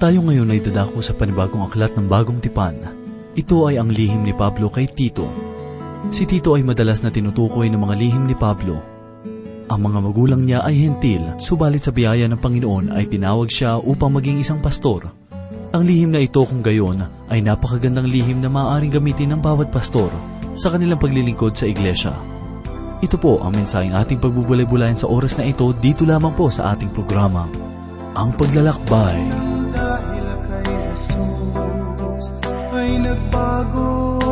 Tayo ngayon ay dadako sa panibagong aklat ng bagong tipan. Ito ay ang lihim ni Pablo kay Tito. Si Tito ay madalas na tinutukoy ng mga lihim ni Pablo. Ang mga magulang niya ay hentil, subalit sa biyaya ng Panginoon ay tinawag siya upang maging isang pastor. Ang lihim na ito kung gayon ay napakagandang lihim na maaaring gamitin ng bawat pastor sa kanilang paglilingkod sa iglesia. Ito po ang mensaheng ating pagbubulay-bulayan sa oras na ito dito lamang po sa ating programa, Ang Paglalakbay. Dahil nagbago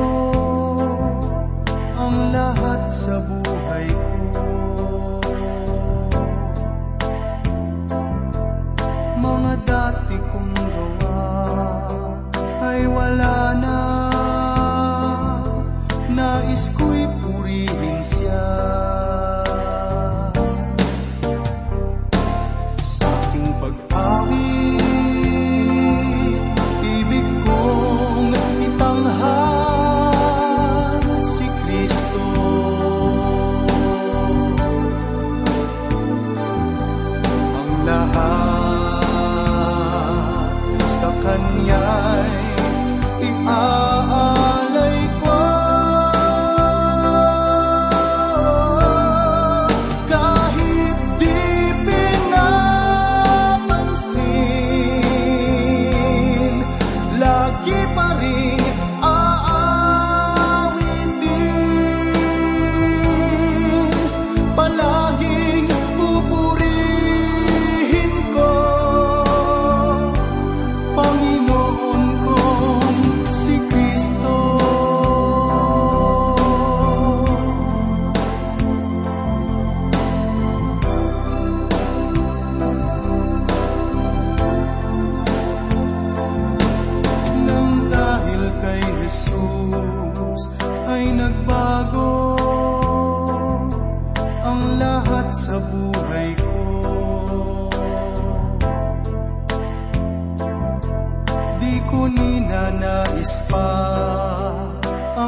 ang lahat sa buhay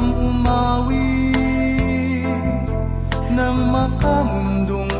ang umawi ng makamundong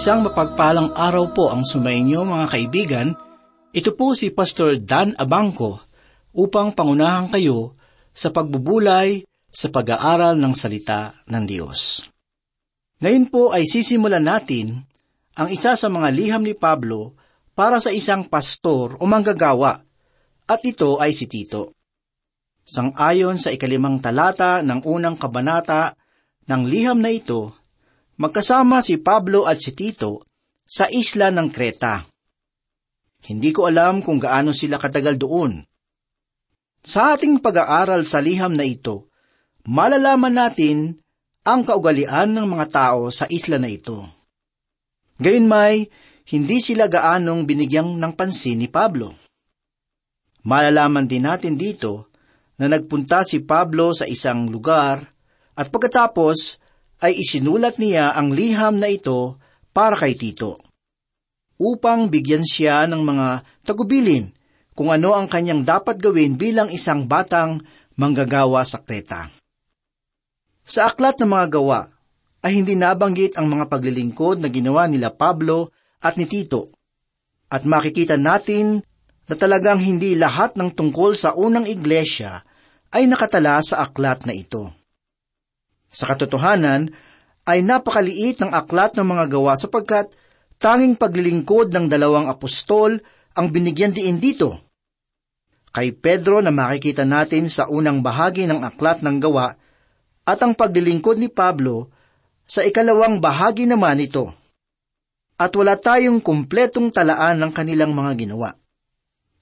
Isang mapagpalang araw po ang sumainyo mga kaibigan. Ito po si Pastor Dan Abangco upang pangunahan kayo sa pagbubulay sa pag-aaral ng salita ng Diyos. Ngayon po ay sisimulan natin ang isa sa mga liham ni Pablo para sa isang pastor o manggagawa at ito ay si Tito. Sang-ayon sa ikalimang talata ng unang kabanata ng liham na ito, magkasama si Pablo at si Tito sa isla ng Kreta. Hindi ko alam kung gaano sila katagal doon. Sa ating pag-aaral sa liham na ito, malalaman natin ang kaugalian ng mga tao sa isla na ito. Gayunmay, hindi sila gaanong binigyang ng pansin ni Pablo. Malalaman din natin dito na nagpunta si Pablo sa isang lugar At pagkatapos ay isinulat niya ang liham na ito para kay Tito upang bigyan siya ng mga tagubilin kung ano ang kanyang dapat gawin bilang isang batang manggagawa sa Kreta. Sa aklat ng mga gawa ay hindi nabanggit ang mga paglilingkod na ginawa nila Pablo at ni Tito. At makikita natin na talagang hindi lahat ng tungkol sa unang iglesia ay nakatala sa aklat na ito. Sa katotohanan, ay napakaliit ng aklat ng mga gawa sapagkat tanging paglilingkod ng dalawang apostol ang binigyan diin dito. Kay Pedro na makikita natin sa unang bahagi ng aklat ng gawa at ang paglilingkod ni Pablo sa ikalawang bahagi naman ito. At wala tayong kumpletong talaan ng kanilang mga ginawa.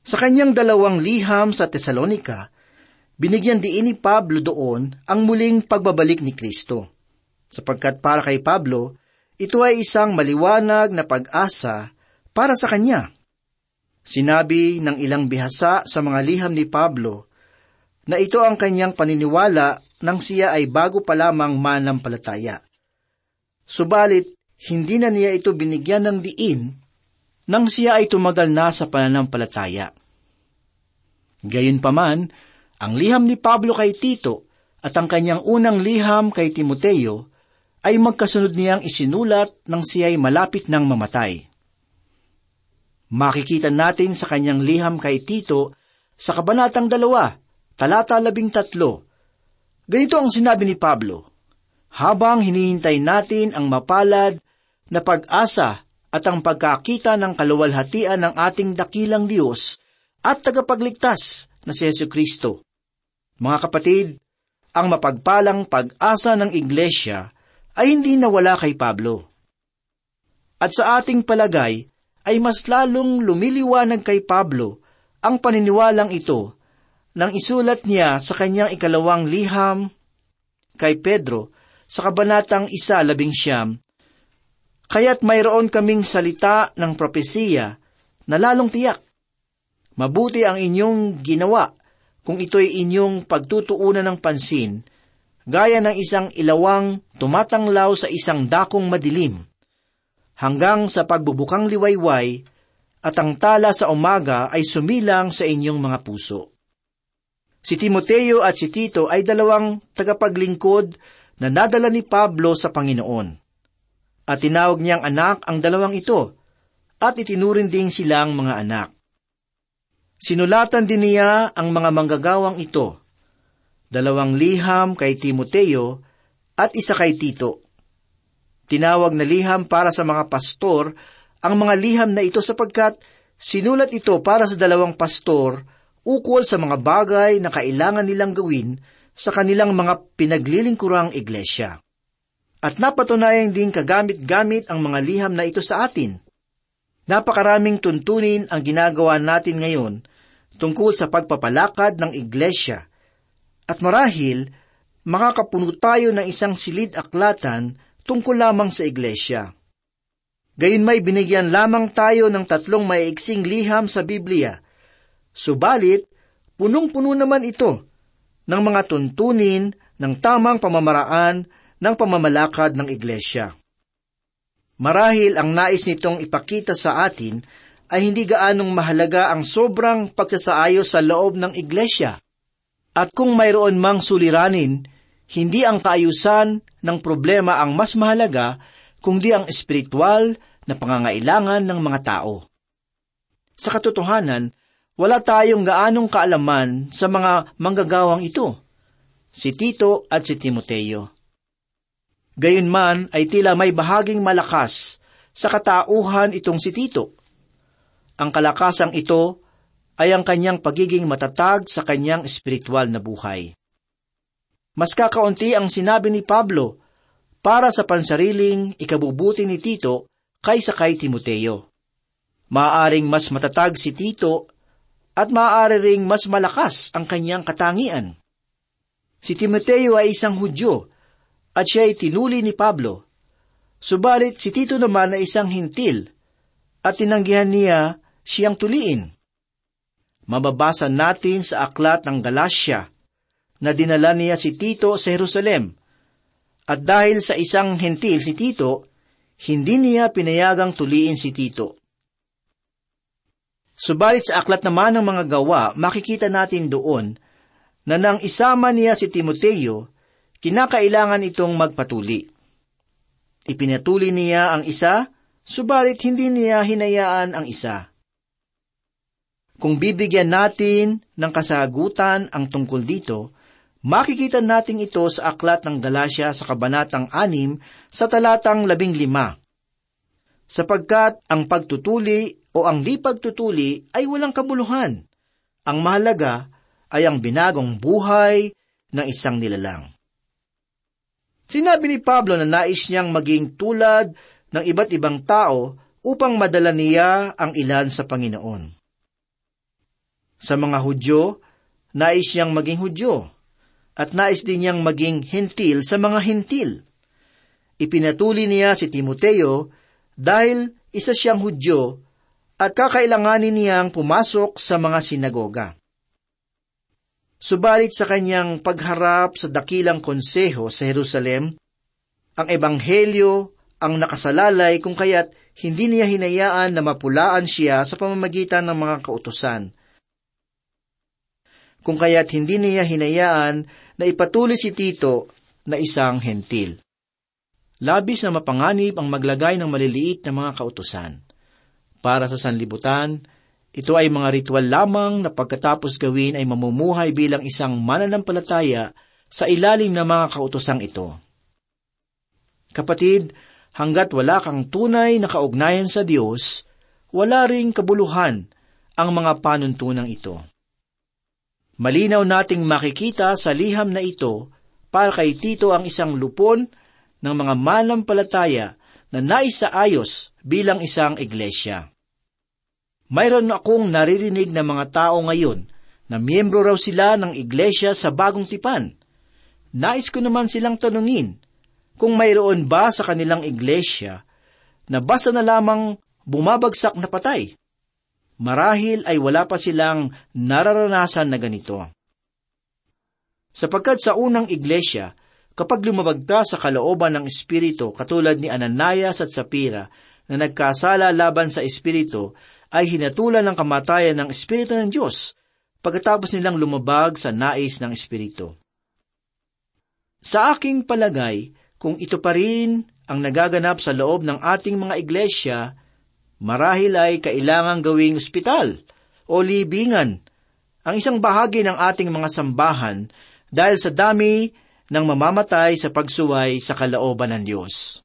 Sa kanyang dalawang liham sa Tesalonika, binigyan diin ni Pablo doon ang muling pagbabalik ni Kristo. Sapagkat para kay Pablo, ito ay isang maliwanag na pag-asa para sa kanya. Sinabi ng ilang bihasa sa mga liham ni Pablo na ito ang kanyang paniniwala nang siya ay bago pa lamang manampalataya. Subalit, hindi na niya ito binigyan ng diin nang siya ay tumagal na sa pananampalataya. Gayunpaman, ang liham ni Pablo kay Tito at ang kanyang unang liham kay Timoteo ay magkasunod niyang isinulat nang siya ay malapit ng mamatay. Makikita natin sa kanyang liham kay Tito sa Kabanatang 2, talata 13. Ganito ang sinabi ni Pablo, Habang hinihintay natin ang mapalad na pag-asa at ang pagkakita ng kaluwalhatian ng ating dakilang Diyos at tagapagligtas na si Yesu Kristo. Mga kapatid, ang mapagpalang pag-asa ng iglesia ay hindi nawala kay Pablo. At sa ating palagay, ay mas lalong lumiliwanag kay Pablo ang paniniwalang ito nang isulat niya sa kanyang ikalawang liham kay Pedro sa kabanatang isa labing siyam, Kaya't mayroon kaming salita ng propesiya na lalong tiyak. Mabuti ang inyong ginawa kung ito'y inyong pagtutuunan ng pansin, gaya ng isang ilawang tumatanglaw sa isang dakong madilim, hanggang sa pagbubukang liwayway, at ang tala sa umaga ay sumilang sa inyong mga puso. Si Timoteo at si Tito ay dalawang tagapaglingkod na nadala ni Pablo sa Panginoon. At tinawag niyang anak ang dalawang ito, at itinurin ding silang mga anak. Sinulatan din niya ang mga manggagawang ito, dalawang liham kay Timoteo at isa kay Tito. Tinawag na liham para sa mga pastor ang mga liham na ito sapagkat sinulat ito para sa dalawang pastor ukol sa mga bagay na kailangan nilang gawin sa kanilang mga pinaglilingkurang iglesia. At napatunayan din kagamit-gamit ang mga liham na ito sa atin – Napakaraming tuntunin ang ginagawa natin ngayon tungkol sa pagpapalakad ng iglesia. At marahil, makakapuno tayo ng isang silid aklatan tungkol lamang sa iglesia. Gayon may binigyan lamang tayo ng tatlong maiiksing liham sa Biblia. Subalit, punong-puno naman ito ng mga tuntunin ng tamang pamamaraan ng pamamalakad ng iglesia. Marahil ang nais nitong ipakita sa atin ay hindi gaanong mahalaga ang sobrang pagsasaayos sa loob ng iglesia. At kung mayroon mang suliranin, hindi ang kaayusan ng problema ang mas mahalaga, kundi ang espiritual na pangangailangan ng mga tao. Sa katotohanan, wala tayong gaanong kaalaman sa mga manggagawang ito, si Tito at si Timoteo. Gayunman ay tila may bahaging malakas sa katauhan itong si Tito. Ang kalakasang ito ay ang kanyang pagiging matatag sa kanyang espiritual na buhay. Mas kakaunti ang sinabi ni Pablo para sa pansariling ikabubuti ni Tito kaysa kay Timoteo. Maaring mas matatag si Tito at maaari ring mas malakas ang kanyang katangian. Si Timoteo ay isang Hudyo at siya ay tinuli ni Pablo. Subalit si Tito naman ay isang hintil at tinanggihan niya siyang tuliin. Mababasa natin sa aklat ng Galatia na dinala niya si Tito sa Jerusalem At dahil sa isang hentil si Tito, hindi niya pinayagang tuliin si Tito. Subalit sa aklat naman ng mga gawa, makikita natin doon na nang isama niya si Timoteo, kinakailangan itong magpatuli. Ipinatuli niya ang isa, subalit hindi niya hinayaan ang isa. Kung bibigyan natin ng kasagutan ang tungkol dito, makikita natin ito sa aklat ng Galasya sa kabanatang 6 sa talatang 15. Sapagkat ang pagtutuli o ang di pagtutuli ay walang kabuluhan. Ang mahalaga ay ang binagong buhay ng isang nilalang. Sinabi ni Pablo na nais niyang maging tulad ng iba't ibang tao upang madala niya ang ilan sa Panginoon. Sa mga Hudyo, nais niyang maging Hudyo, at nais din niyang maging hentil sa mga hentil. Ipinatuli niya si Timoteo dahil isa siyang Hudyo at kakailanganin niyang pumasok sa mga sinagoga. Subalit sa kanyang pagharap sa dakilang konseho sa Jerusalem, ang ebanghelyo ang nakasalalay kung kaya't hindi niya hinayaan na mapulaan siya sa pamamagitan ng mga kautusan. Kung kaya't hindi niya hinayaan na ipatuloy si Tito na isang hentil. Labis na mapanganib ang maglagay ng maliliit na mga kautusan. Para sa sanlibutan, ito ay mga ritual lamang na pagkatapos gawin ay mamumuhay bilang isang mananampalataya sa ilalim ng mga kautosang ito. Kapatid, hanggat wala kang tunay na kaugnayan sa Diyos, wala ring kabuluhan ang mga panuntunang ito. Malinaw nating makikita sa liham na ito para kay Tito ang isang lupon ng mga manampalataya na naisaayos bilang isang iglesia. Mayroon akong naririnig na mga tao ngayon na miyembro raw sila ng iglesia sa bagong tipan. Nais ko naman silang tanungin kung mayroon ba sa kanilang iglesia na basta na lamang bumabagsak na patay. Marahil ay wala pa silang nararanasan na ganito. Sapagkat sa unang iglesia, Kapag lumabag ka sa kalooban ng Espiritu katulad ni Ananias at Sapira na nagkasala laban sa Espiritu, ay hinatulan ng kamatayan ng Espiritu ng Diyos pagkatapos nilang lumabag sa nais ng Espiritu. Sa aking palagay, kung ito pa rin ang nagaganap sa loob ng ating mga iglesia, marahil ay kailangang gawing ospital o libingan ang isang bahagi ng ating mga sambahan dahil sa dami ng mamamatay sa pagsuway sa kalaoban ng Diyos.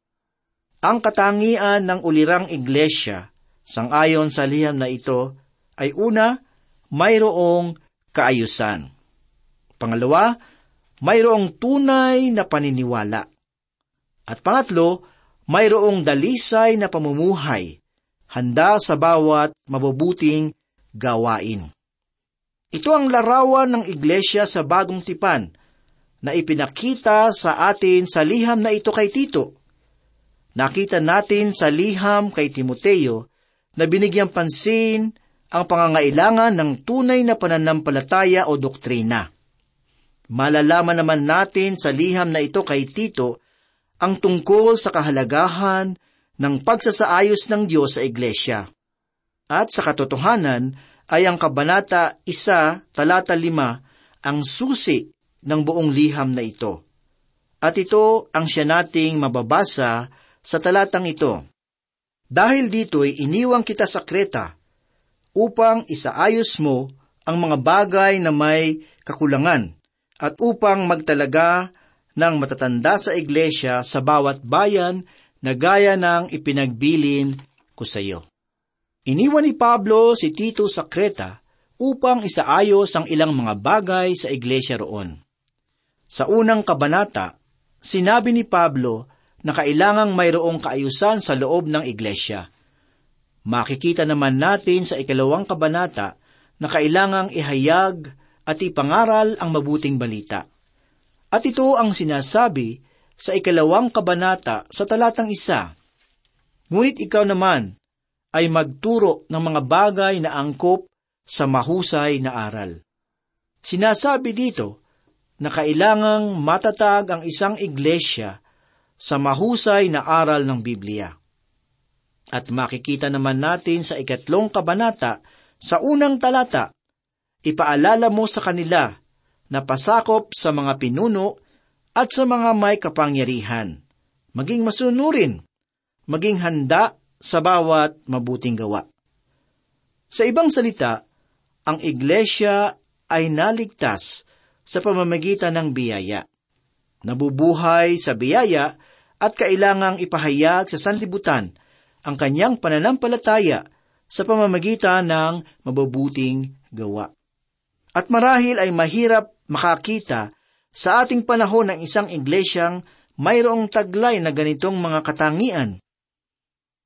Ang katangian ng ulirang iglesia, sangayon sa liham na ito, ay una, mayroong kaayusan. Pangalawa, mayroong tunay na paniniwala. At pangatlo, mayroong dalisay na pamumuhay, handa sa bawat mabubuting gawain. Ito ang larawan ng iglesia sa bagong tipan – na ipinakita sa atin sa liham na ito kay Tito. Nakita natin sa liham kay Timoteo na binigyang pansin ang pangangailangan ng tunay na pananampalataya o doktrina. Malalaman naman natin sa liham na ito kay Tito ang tungkol sa kahalagahan ng pagsasaayos ng Diyos sa Iglesia. At sa katotohanan ay ang Kabanata 1, talata 5, ang susi ng buong liham na ito. At ito ang siya nating mababasa sa talatang ito. Dahil dito'y iniwang kita sa Kreta upang isaayos mo ang mga bagay na may kakulangan at upang magtalaga ng matatanda sa iglesia sa bawat bayan na gaya ng ipinagbilin ko sa iyo. Iniwan ni Pablo si Tito sa Kreta upang isaayos ang ilang mga bagay sa iglesia roon. Sa unang kabanata, sinabi ni Pablo na kailangang mayroong kaayusan sa loob ng iglesia. Makikita naman natin sa ikalawang kabanata na kailangang ihayag at ipangaral ang mabuting balita. At ito ang sinasabi sa ikalawang kabanata sa talatang isa. Ngunit ikaw naman ay magturo ng mga bagay na angkop sa mahusay na aral. Sinasabi dito na kailangang matatag ang isang iglesia sa mahusay na aral ng Biblia. At makikita naman natin sa ikatlong kabanata, sa unang talata, ipaalala mo sa kanila na pasakop sa mga pinuno at sa mga may kapangyarihan, maging masunurin, maging handa sa bawat mabuting gawa. Sa ibang salita, ang iglesia ay naligtas sa pamamagitan ng biyaya. Nabubuhay sa biyaya at kailangang ipahayag sa sanlibutan ang kanyang pananampalataya sa pamamagitan ng mababuting gawa. At marahil ay mahirap makakita sa ating panahon ng isang iglesyang mayroong taglay na ganitong mga katangian.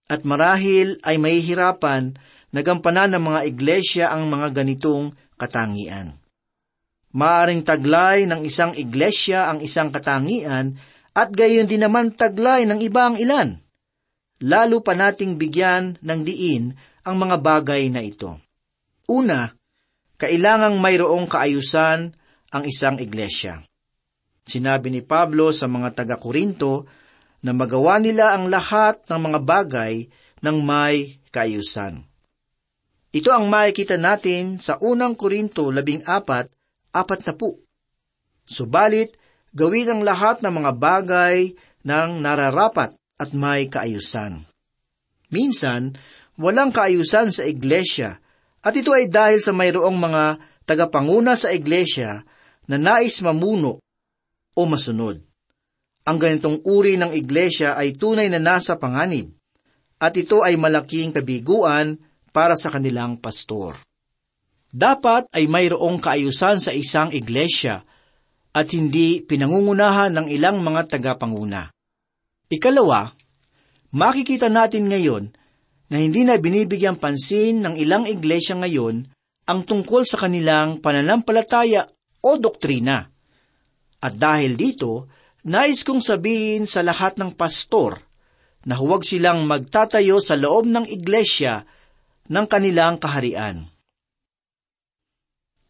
At marahil ay mahihirapan na gampanan ng mga iglesia ang mga ganitong katangian. Maaring taglay ng isang iglesia ang isang katangian at gayon din naman taglay ng iba ang ilan. Lalo pa nating bigyan ng diin ang mga bagay na ito. Una, kailangang mayroong kaayusan ang isang iglesia. Sinabi ni Pablo sa mga taga-Korinto na magawa nila ang lahat ng mga bagay ng may kaayusan. Ito ang makikita natin sa unang Korinto labing apat apat na po. Subalit, gawin ang lahat ng mga bagay ng nararapat at may kaayusan. Minsan, walang kaayusan sa iglesia at ito ay dahil sa mayroong mga tagapanguna sa iglesia na nais mamuno o masunod. Ang ganitong uri ng iglesia ay tunay na nasa panganib at ito ay malaking kabiguan para sa kanilang pastor. Dapat ay mayroong kaayusan sa isang iglesia at hindi pinangungunahan ng ilang mga tagapanguna. Ikalawa, makikita natin ngayon na hindi na binibigyan pansin ng ilang iglesia ngayon ang tungkol sa kanilang pananampalataya o doktrina. At dahil dito, nais kong sabihin sa lahat ng pastor na huwag silang magtatayo sa loob ng iglesia ng kanilang kaharian.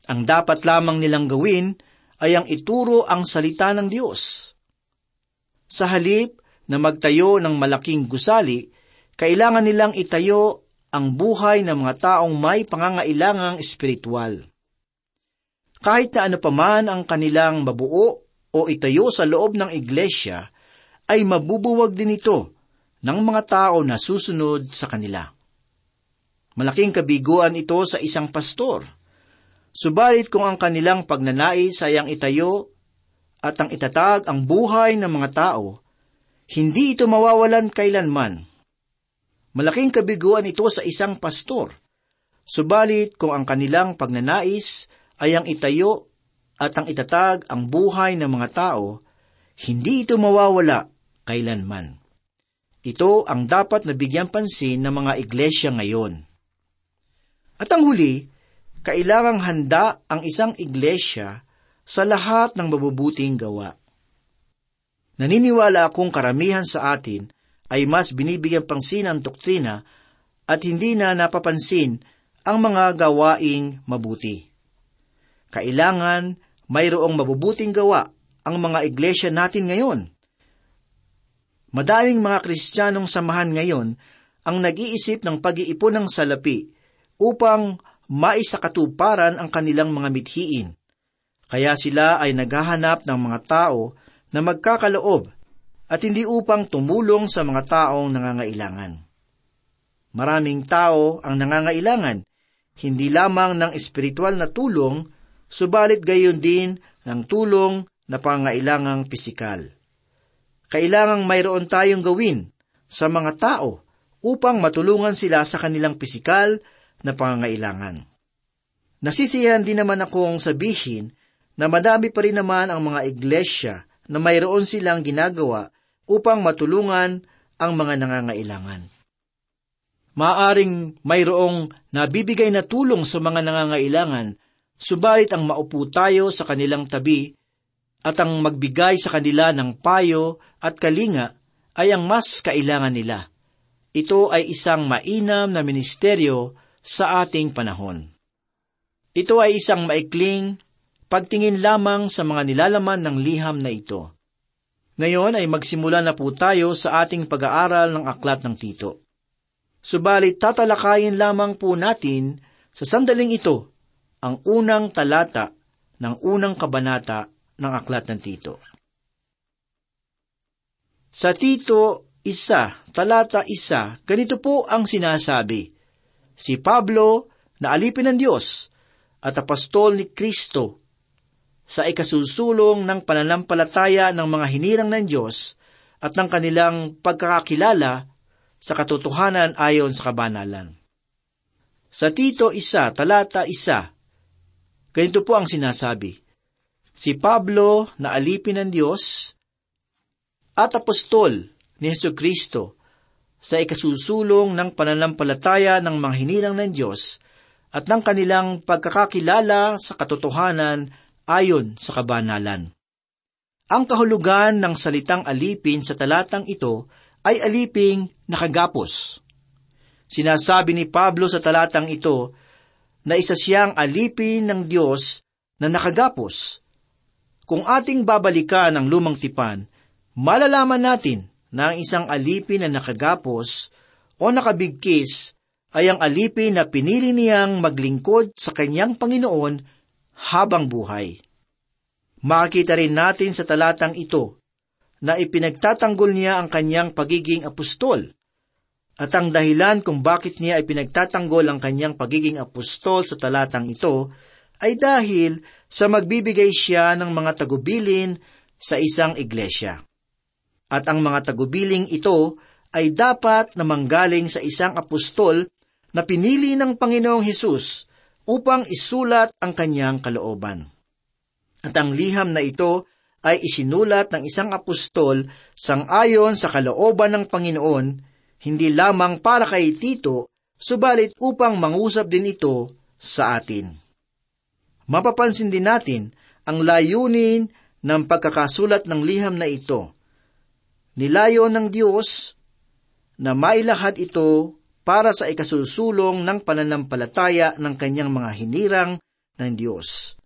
Ang dapat lamang nilang gawin ay ang ituro ang salita ng Diyos. Sa halip na magtayo ng malaking gusali, kailangan nilang itayo ang buhay ng mga taong may pangangailangang espiritual. Kahit na ano paman ang kanilang mabuo o itayo sa loob ng iglesia, ay mabubuwag din ito ng mga tao na susunod sa kanila. Malaking kabiguan ito sa isang pastor – Subalit kung ang kanilang pagnanais ay ang itayo at ang itatag ang buhay ng mga tao, hindi ito mawawalan kailanman. Malaking kabiguan ito sa isang pastor. Subalit kung ang kanilang pagnanais ay ang itayo at ang itatag ang buhay ng mga tao, hindi ito mawawala kailanman. Ito ang dapat nabigyan pansin ng mga iglesia ngayon. At ang huli, kailangang handa ang isang iglesia sa lahat ng mabubuting gawa. Naniniwala akong karamihan sa atin ay mas binibigyan pangsin ang doktrina at hindi na napapansin ang mga gawaing mabuti. Kailangan mayroong mabubuting gawa ang mga iglesia natin ngayon. Madaming mga Kristiyanong samahan ngayon ang nag-iisip ng pag-iipon ng salapi upang maisakatuparan ang kanilang mga mithiin. Kaya sila ay naghahanap ng mga tao na magkakaloob at hindi upang tumulong sa mga taong nangangailangan. Maraming tao ang nangangailangan, hindi lamang ng espiritual na tulong, subalit gayon din ng tulong na pangailangang pisikal. Kailangang mayroon tayong gawin sa mga tao upang matulungan sila sa kanilang pisikal na pangangailangan. Nasisiyahan din naman akong sabihin na madami pa rin naman ang mga iglesia na mayroon silang ginagawa upang matulungan ang mga nangangailangan. Maaring mayroong nabibigay na tulong sa mga nangangailangan, subalit ang maupo tayo sa kanilang tabi at ang magbigay sa kanila ng payo at kalinga ay ang mas kailangan nila. Ito ay isang mainam na ministeryo sa ating panahon. Ito ay isang maikling pagtingin lamang sa mga nilalaman ng liham na ito. Ngayon ay magsimula na po tayo sa ating pag-aaral ng Aklat ng Tito. Subalit tatalakayin lamang po natin sa sandaling ito ang unang talata ng unang kabanata ng Aklat ng Tito. Sa Tito isa, talata isa, ganito po ang sinasabi. Si Pablo, na alipin ng Diyos, at apostol ni Kristo, sa ikasusulong ng pananampalataya ng mga hinirang ng Diyos at ng kanilang pagkakakilala sa katotohanan ayon sa kabanalan. Sa Tito isa, talata isa, ganito po ang sinasabi, Si Pablo na alipin ng Diyos at apostol ni Yesu Kristo sa ikasusulong ng pananampalataya ng mga hinirang ng Diyos at ng kanilang pagkakakilala sa katotohanan ayon sa kabanalan. Ang kahulugan ng salitang alipin sa talatang ito ay aliping nakagapos. Sinasabi ni Pablo sa talatang ito na isa siyang alipin ng Diyos na nakagapos. Kung ating babalikan ang lumang tipan, malalaman natin ang isang alipin na nakagapos o nakabigkis ay ang alipin na pinili niyang maglingkod sa kanyang Panginoon habang buhay. Makikita rin natin sa talatang ito na ipinagtatanggol niya ang kanyang pagiging apostol. At ang dahilan kung bakit niya ipinagtatanggol ang kanyang pagiging apostol sa talatang ito ay dahil sa magbibigay siya ng mga tagubilin sa isang iglesia. At ang mga tagubiling ito ay dapat na manggaling sa isang apostol na pinili ng Panginoong Hesus upang isulat ang kanyang kalooban. At ang liham na ito ay isinulat ng isang apostol sang-ayon sa kalooban ng Panginoon, hindi lamang para kay Tito, subalit upang mangusap din ito sa atin. Mapapansin din natin ang layunin ng pagkakasulat ng liham na ito. Nilayo ng Diyos na mailahad ito para sa ikasusulong ng pananampalataya ng kanyang mga hinirang ng Diyos.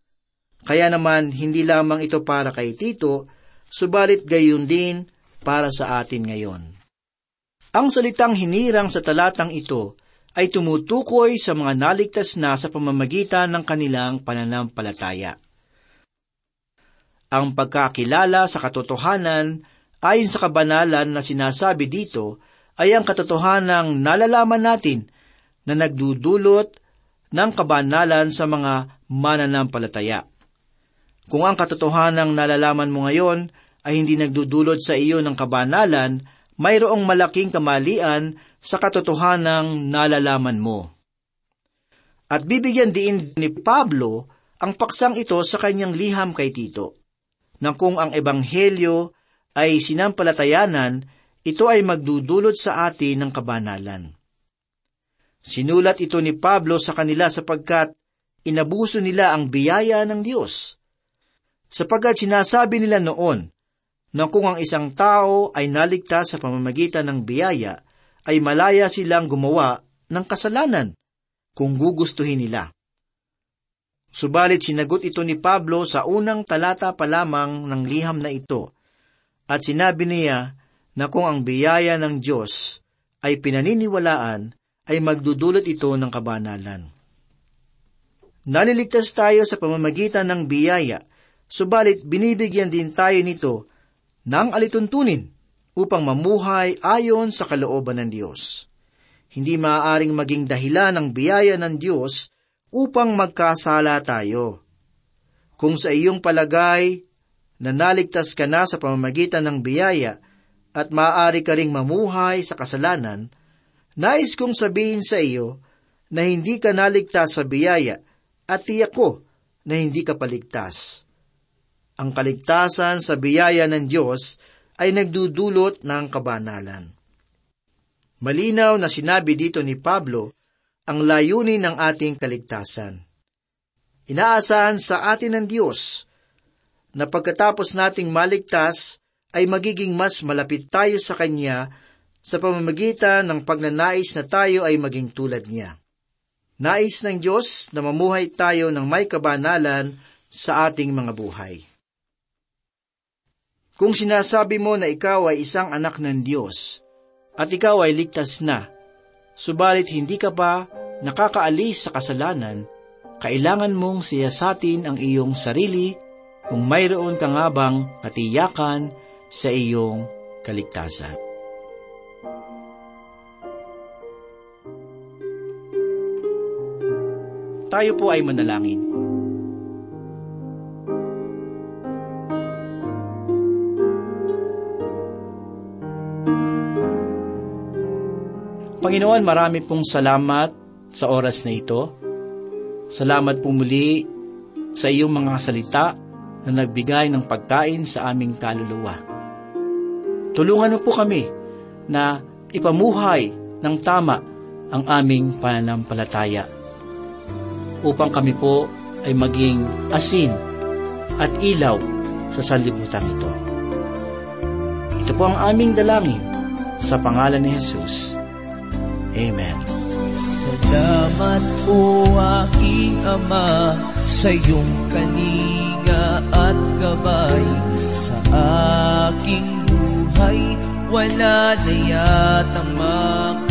Kaya naman, hindi lamang ito para kay Tito, subalit gayon din para sa atin ngayon. Ang salitang hinirang sa talatang ito ay tumutukoy sa mga naligtas na sa pamamagitan ng kanilang pananampalataya. Ang pagkakilala sa katotohanan ayon sa kabanalan na sinasabi dito ay ang katotohanang nalalaman natin na nagdudulot ng kabanalan sa mga mananampalataya. Kung ang katotohanang nalalaman mo ngayon ay hindi nagdudulot sa iyo ng kabanalan, mayroong malaking kamalian sa katotohanang nalalaman mo. At bibigyan din ni Pablo ang paksang ito sa kanyang liham kay Tito, na kung ang ebanghelyo ay sinampalatayanan, ito ay magdudulot sa atin ng kabanalan. Sinulat ito ni Pablo sa kanila sapagkat inabuso nila ang biyaya ng Diyos. Sapagkat sinasabi nila noon na kung ang isang tao ay naligtas sa pamamagitan ng biyaya, ay malaya silang gumawa ng kasalanan kung gugustuhin nila. Subalit sinagot ito ni Pablo sa unang talata pa lamang ng liham na ito, at sinabi niya na kung ang biyaya ng Diyos ay pinaniniwalaan, ay magdudulot ito ng kabanalan. Naliligtas tayo sa pamamagitan ng biyaya, subalit binibigyan din tayo nito ng alituntunin upang mamuhay ayon sa kalooban ng Diyos. Hindi maaaring maging dahilan ng biyaya ng Diyos upang magkasala tayo. Kung sa iyong palagay na naligtas ka na sa pamamagitan ng biyaya, at maaari ka ring mamuhay sa kasalanan, nais kong sabihin sa iyo na hindi ka naligtas sa biyaya at tiyak ko na hindi ka paligtas. Ang kaligtasan sa biyaya ng Diyos ay nagdudulot ng kabanalan. Malinaw na sinabi dito ni Pablo ang layunin ng ating kaligtasan. Inaasahan sa atin ng Diyos na pagkatapos nating maligtas ay magiging mas malapit tayo sa Kanya sa pamamagitan ng pagnanais na tayo ay maging tulad niya. Nais ng Diyos na mamuhay tayo ng may kabanalan sa ating mga buhay. Kung sinasabi mo na ikaw ay isang anak ng Diyos at ikaw ay ligtas na, subalit hindi ka pa nakakaalis sa kasalanan, kailangan mong siyasatin ang iyong sarili kung mayroon ka nga bang katiyakan sa iyong kaligtasan. Tayo po ay manalangin. Panginoon, marami pong salamat sa oras na ito. Salamat po muli sa iyong mga salita na nagbigay ng pagkain sa aming kaluluwa. Tulungan mo po kami na ipamuhay ng tama ang aming pananampalataya upang kami po ay maging asin at ilaw sa sanlibutan ito. Ito po ang aming dalangin sa pangalan ni Jesus. Amen. Salamat po aking Ama sa iyong kalinga at gabay sa aking buhay. Wala na yatang mak